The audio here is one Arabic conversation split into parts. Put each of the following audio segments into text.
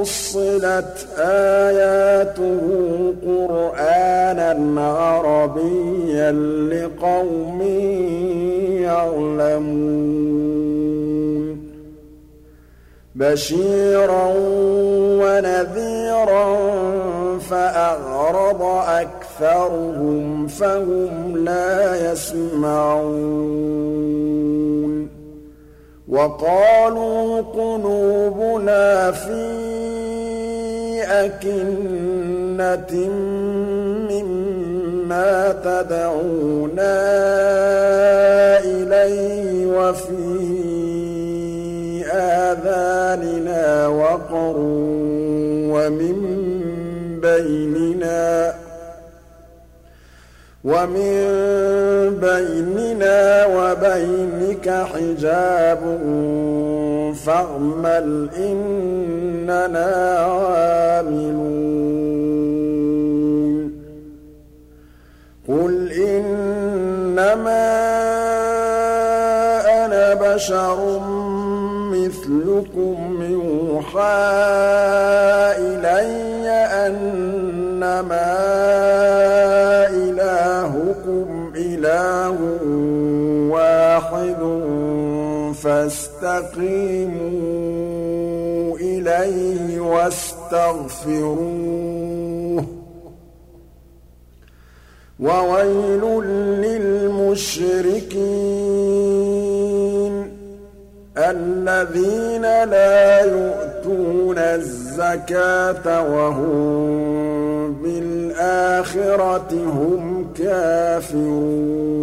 فصلت آياته قرآنا عربيا لقوم يعلمون. بشيرا ونذيرا فأعرض أكثرهم فهم لا يسمعون. وقالوا قلوبنا في أَكِنَّةٍ مِّمَّا تَدْعُونَا إِلَيْهِ وَفِي آذَانِنَا وَقْرٌ وَمِن بَيْنِنَا وَمِن بَيْنِنَا وَبَيْنِكَ حِجَابٌ فَاعْمَلْ إِنَّنَا عَامِلُونَ. قُلْ إِنَّمَا أَنَا بَشَرٌ مِّثْلُكُمْ يُوحَىٰ إِلَيَّ أَنَّمَا إِلَٰهُكُمْ إِلَٰهٌ وَاحِدٌ فَاسْتَقِيمُوا إِلَيْهِ وَاسْتَغْفِرُوهُ ۗ وَوَيْلٌ لِّلْمُشْرِكِينَ الَّذِينَ لَا يُؤْتُونَ الزَّكَاةَ وَهُم بِالْآخِرَةِ هُمْ كَافِرُونَ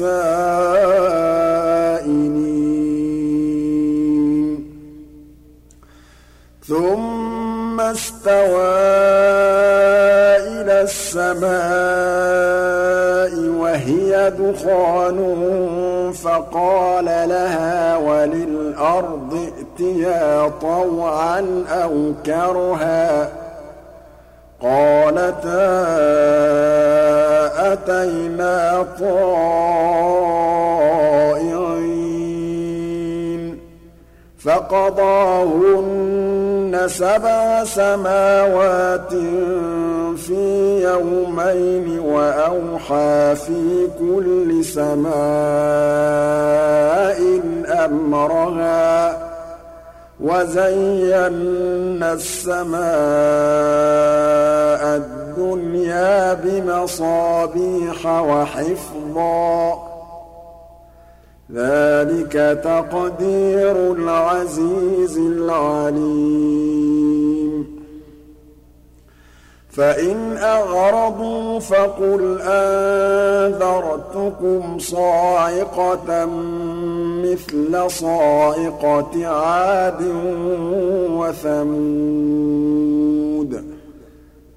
لِّلسَّائِلِينَ. ثُمَّ اسْتَوَىٰ إِلَى السَّمَاءِ وَهِيَ دُخَانٌ فَقَالَ لَهَا وَلِلْأَرْضِ ائْتِيَا طَوْعًا أَوْ كَرْهًا ۖ. قَالَتَا أَتَيْنَا طَائِعِينَ فَقَضَاهُنَّ سَبْعَ سَمَاوَاتٍ فِي يَوْمَيْنِ وَأَوْحَىٰ فِي كُلِّ سَمَاءٍ أَمْرَهَا ۚ وَزَيَّنَّا السَّمَاءَ الدُّنْيَا بِمَصَابِيحَ وَحِفْظًا ۚ. ذَٰلِكَ تَقْدِيرُ الْعَزِيزِ الْعَلِيمِ. فَإِنْ أَعْرَضُوا فَقُلْ أَنذَرْتُكُمْ صَاعِقَةً مِّثْلَ صَاعِقَةِ عَادٍ وَثَمُودَ.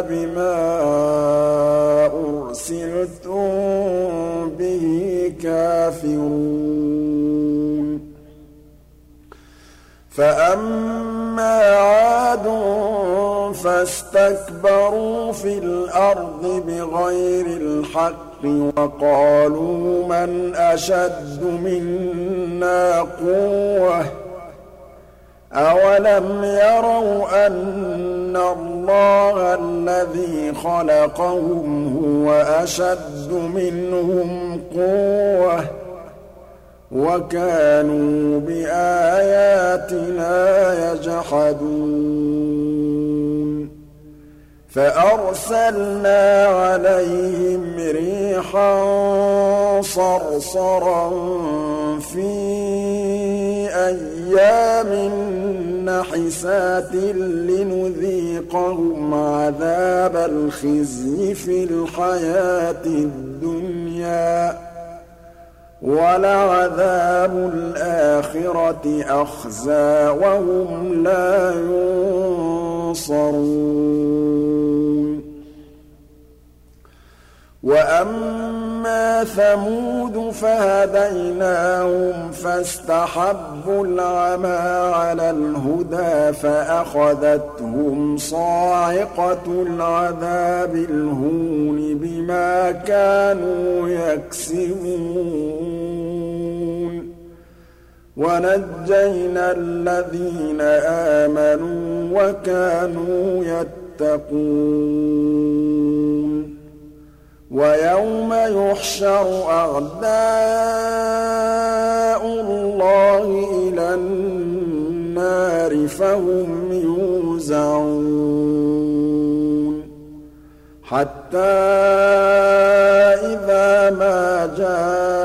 بِمَا أُرْسِلْتُم بِهِ كَافِرُونَ. فَأَمَّا عَادٌ فَاسْتَكْبَرُوا فِي الْأَرْضِ بِغَيْرِ الْحَقِّ وَقَالُوا مَنْ أَشَدُّ مِنَّا قُوَّةً ۖ. أَوَلَمْ يَرَوْا أَنَّ اللَّهَ الَّذِي خَلَقَهُمْ هُوَ أَشَدُّ مِنْهُمْ قُوَّةً ۖ وَكَانُوا بِآيَاتِنَا يَجْحَدُونَ. فَأَرْسَلْنَا عَلَيْهِمْ رِيحًا صَرْصَرًا فِي أَيَّامٍ نَّحِسَاتٍ لِّنُذِيقَهُمْ عَذَابَ الْخِزْيِ فِي الْحَيَاةِ الدُّنْيَا وَلَعَذَابُ الْآخِرَةِ أَخْزَىٰ وَهُمْ لَا يُنصَرُونَ. وَأَمَّا ثَمُودُ فَهَدَيْنَاهُمْ فَاسْتَحَبُّوا الْعَمَىٰ عَلَى الْهُدَىٰ فَأَخَذَتْهُمْ صَاعِقَةُ الْعَذَابِ الْهُونِ بِمَا كَانُوا يَكْسِبُونَ وَنَجَّيْنَا الَّذِينَ آمَنُوا وَكَانُوا يَتَّقُونَ وَيَوْمَ يُحْشَرُ أَعْدَاءُ اللَّهِ إِلَى النَّارِ فَهُمْ يُوزَعُونَ. حَتَّىٰ إِذَا مَا جَاءُوهَا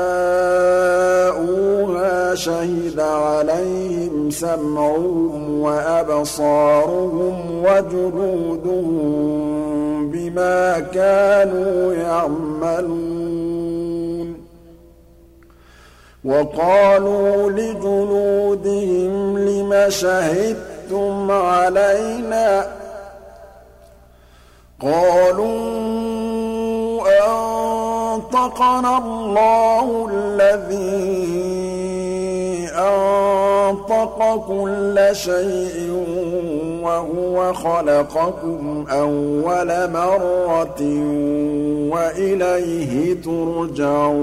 شَهِدَ عَلَيْهِمْ سَمْعُهُمْ وَأَبْصَارُهُمْ وَجُلُودُهُم بِمَا كَانُوا يَعْمَلُونَ. وَقَالُوا لِجُلُودِهِمْ لِمَ شَهِدتُّمْ عَلَيْنَا ۖ؟ قَالُوا أَنطَقَنَا اللَّهُ الَّذِي أَنطَقَ كُلَّ شَيْءٍ وَهُوَ خَلَقَكُمْ أَوَّلَ مَرَّةٍ وَإِلَيْهِ تُرْجَعُونَ.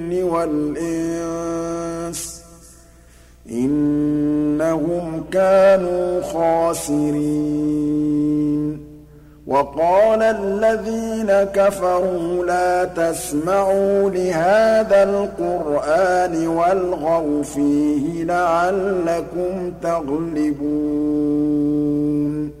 وَالْإِنسِ ۖ إِنَّهُمْ كَانُوا خَاسِرِينَ. وَقَالَ الَّذِينَ كَفَرُوا لَا تَسْمَعُوا لِهَٰذَا الْقُرْآنِ وَالْغَوْا فِيهِ لَعَلَّكُمْ تَغْلِبُونَ.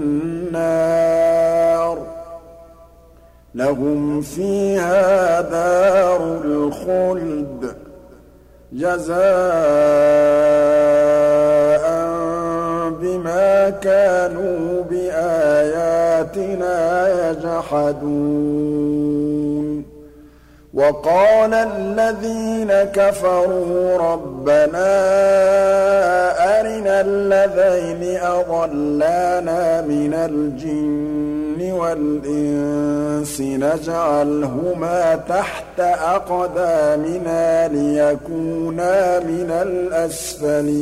لَهُمْ فِيهَا دَارُ الْخُلْدِ جَزَاءً بِمَا كَانُوا بِآيَاتِنَا يَجْحَدُونَ. وَقَالَ الَّذِينَ كَفَرُوا رَبَّنَا أَرِنَا اللَّذَيْنِ أَضَلَّانَا مِنَ الْجِنِّ وَالْإِنسِ نَجْعَلْهُمَا تَحْتَ أَقْدَامِنَا لِيَكُونَا مِنَ الْأَسْفَلِينَ.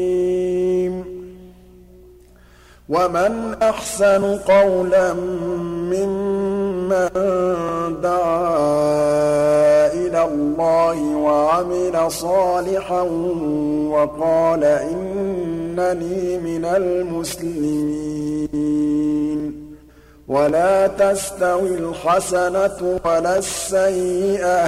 وَمَنْ أَحْسَنُ قَوْلًا مِّمَّن دَعَا إِلَى اللَّهِ وَعَمِلَ صَالِحًا وَقَالَ إِنَّنِي مِنَ الْمُسْلِمِينَ وَلَا تَسْتَوِي الْحَسَنَةُ وَلَا السَّيِّئَةُ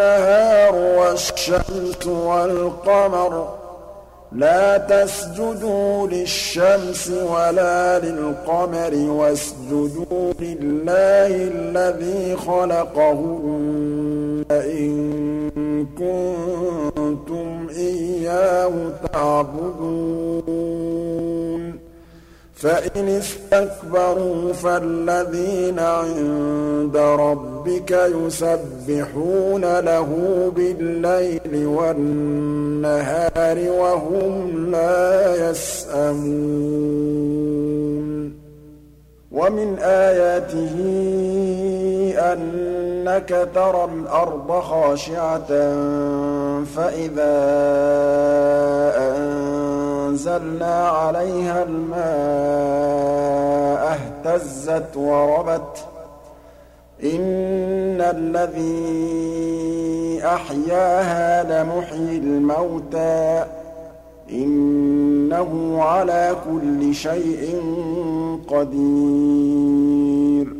وَالشَّمْسُ وَالْقَمَرُ ۚ لَا تَسْجُدُوا لِلشَّمْسِ وَلَا لِلْقَمَرِ وَاسْجُدُوا لِلَّهِ الَّذِي خَلَقَهُنَّ إِن كُنتُمْ إِيَّاهُ تَعْبُدُونَ. فَإِنِ اسْتَكْبَرُوا فَالَّذِينَ عِندَ رَبِّكَ يُسَبِّحُونَ لَهُ بِاللَّيْلِ وَالنَّهَارِ وَهُمْ لَا يَسْأَمُونَ. وَمِنْ آيَاتِهِ أَنَّكَ تَرَى الْأَرْضَ خَاشِعَةً فَإِذَا أَنزَلْنَا عَلَيْهَا الْمَاءَ اهْتَزَّتْ وَرَبَتْ ۚ. إِنَّ الَّذِي أَحْيَاهَا لَمُحْيِي الْمَوْتَىٰ ۚ. إِنَّهُ عَلَىٰ كُلِّ شَيْءٍ قَدِيرٌ.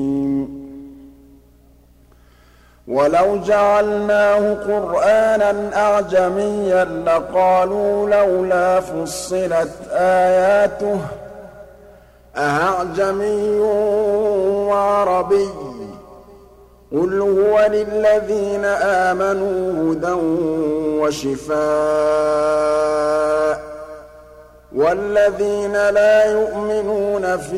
وَلَوْ جَعَلْنَاهُ قُرْآنًا أَعْجَمِيًّا لَّقَالُوا لَوْلَا فُصِّلَتْ آيَاتُهُ ۖ أَأَعْجَمِيٌّ وَعَرَبِيٌّ ۗ قُلْ هُوَ لِلَّذِينَ آمَنُوا هُدًى وَشِفَاءٌ ۖ وَالَّذِينَ لَا يُؤْمِنُونَ فِي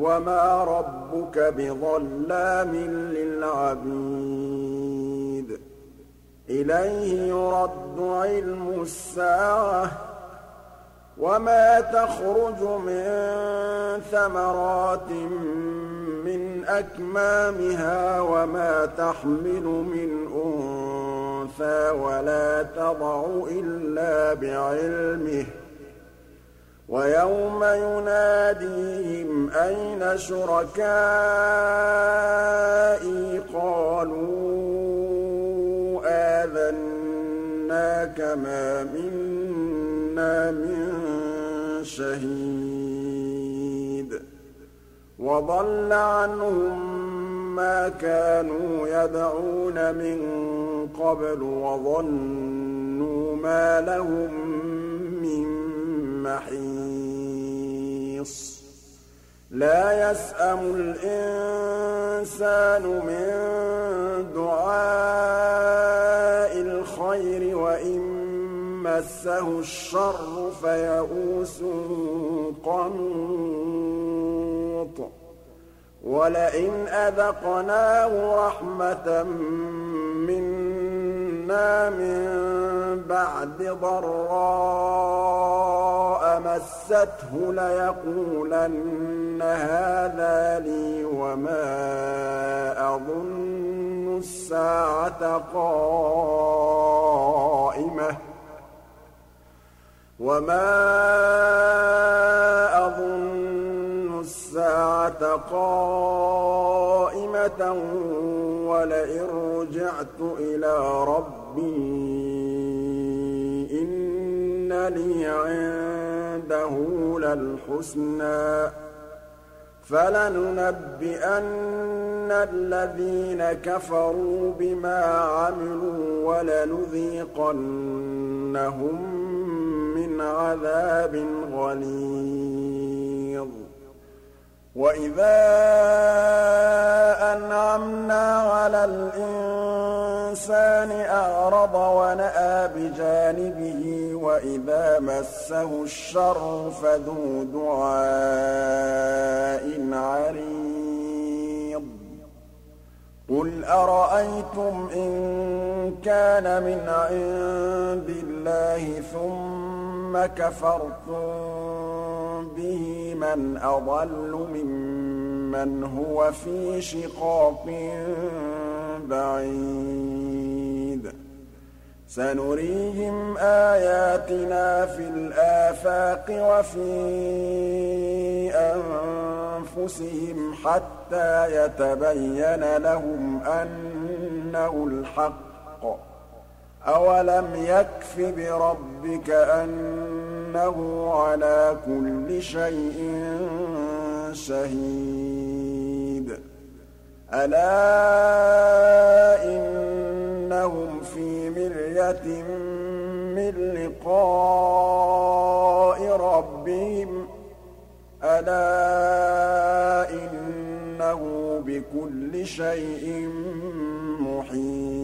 وَمَا رَبُّكَ بِظَلَّامٍ لِّلْعَبِيدِ إِلَيْهِ يُرَدُّ عِلْمُ السَّاعَةِ ۚ وَمَا تَخْرُجُ مِن ثَمَرَاتٍ مِّنْ أَكْمَامِهَا وَمَا تَحْمِلُ مِنْ أُنثَىٰ وَلَا تَضَعُ إِلَّا بِعِلْمِهِ ۚ وَيَوْمَ يُنَادِيهِمْ أَيْنَ شُرَكَائِي قَالُوا آذَنَّاكَ مَا مِنَّا مِن شَهِيدٍ وَضَلَّ عَنْهُم مَّا كَانُوا يَدْعُونَ مِن قَبْلُ وَظَنُّوا مَا لَهُم مِّن مَّحِيصٍ لَّا يَسْأَمُ الْإِنسَانُ مِن دُعَاءِ الْخَيْرِ وَإِن مَّسَّهُ الشَّرُّ فَيَئُوسٌ قَنُوطٌ. وَلَئِنْ أَذَقْنَاهُ رَحْمَةً مِّنَّا مِن بَعْدِ ضَرَّاءَ مَسَّتْهُ لَيَقُولَنَّ هَٰذَا لِي وَمَا أَظُنُّ السَّاعَةَ قَائِمَةً وَمَا أَظُنُّ السَّاعَةَ قَائِمَةً وَلَئِن رُّجِعْتُ إِلَىٰ رَبِّي إِنَّ لِي عِندَهُ لَلْحُسْنَىٰ ۚ فَلَنُنَبِّئَنَّ الَّذِينَ كَفَرُوا بِمَا عَمِلُوا وَلَنُذِيقَنَّهُم مِّنْ عَذَابٍ غَلِيظٍ وَإِذَا أَنْعَمْنَا عَلَى الْإِنسَانِ أَعْرَضَ وَنَأَىٰ بِجَانِبِهِ وَإِذَا مَسَّهُ الشَّرُّ فَذُو دُعَاءٍ عَرِيضٍ قُلْ أَرَأَيْتُمْ إِن كَانَ مِنْ عِندِ اللَّهِ ثُمَّ ثُمَّ كَفَرْتُم بِهِ مَنْ أَضَلُّ مِمَّنْ هُوَ فِي شِقَاقٍ بَعِيدٍ. سَنُرِيهِمْ آيَاتِنَا فِي الْآفَاقِ وَفِي أَنفُسِهِمْ حَتَّىٰ يَتَبَيَّنَ لَهُمْ أَنَّهُ الْحَقُّ ۗ. أَوَلَمْ يَكْفِ بِرَبِّكَ أَنَّهُ عَلَىٰ كُلِّ شَيْءٍ شَهِيدٌ أَلَا إِنَّهُمْ فِي مِرْيَةٍ مِّن لِّقَاءِ رَبِّهِمْ ۗ أَلَا إِنَّهُ بِكُلِّ شَيْءٍ مُّحِيطٌ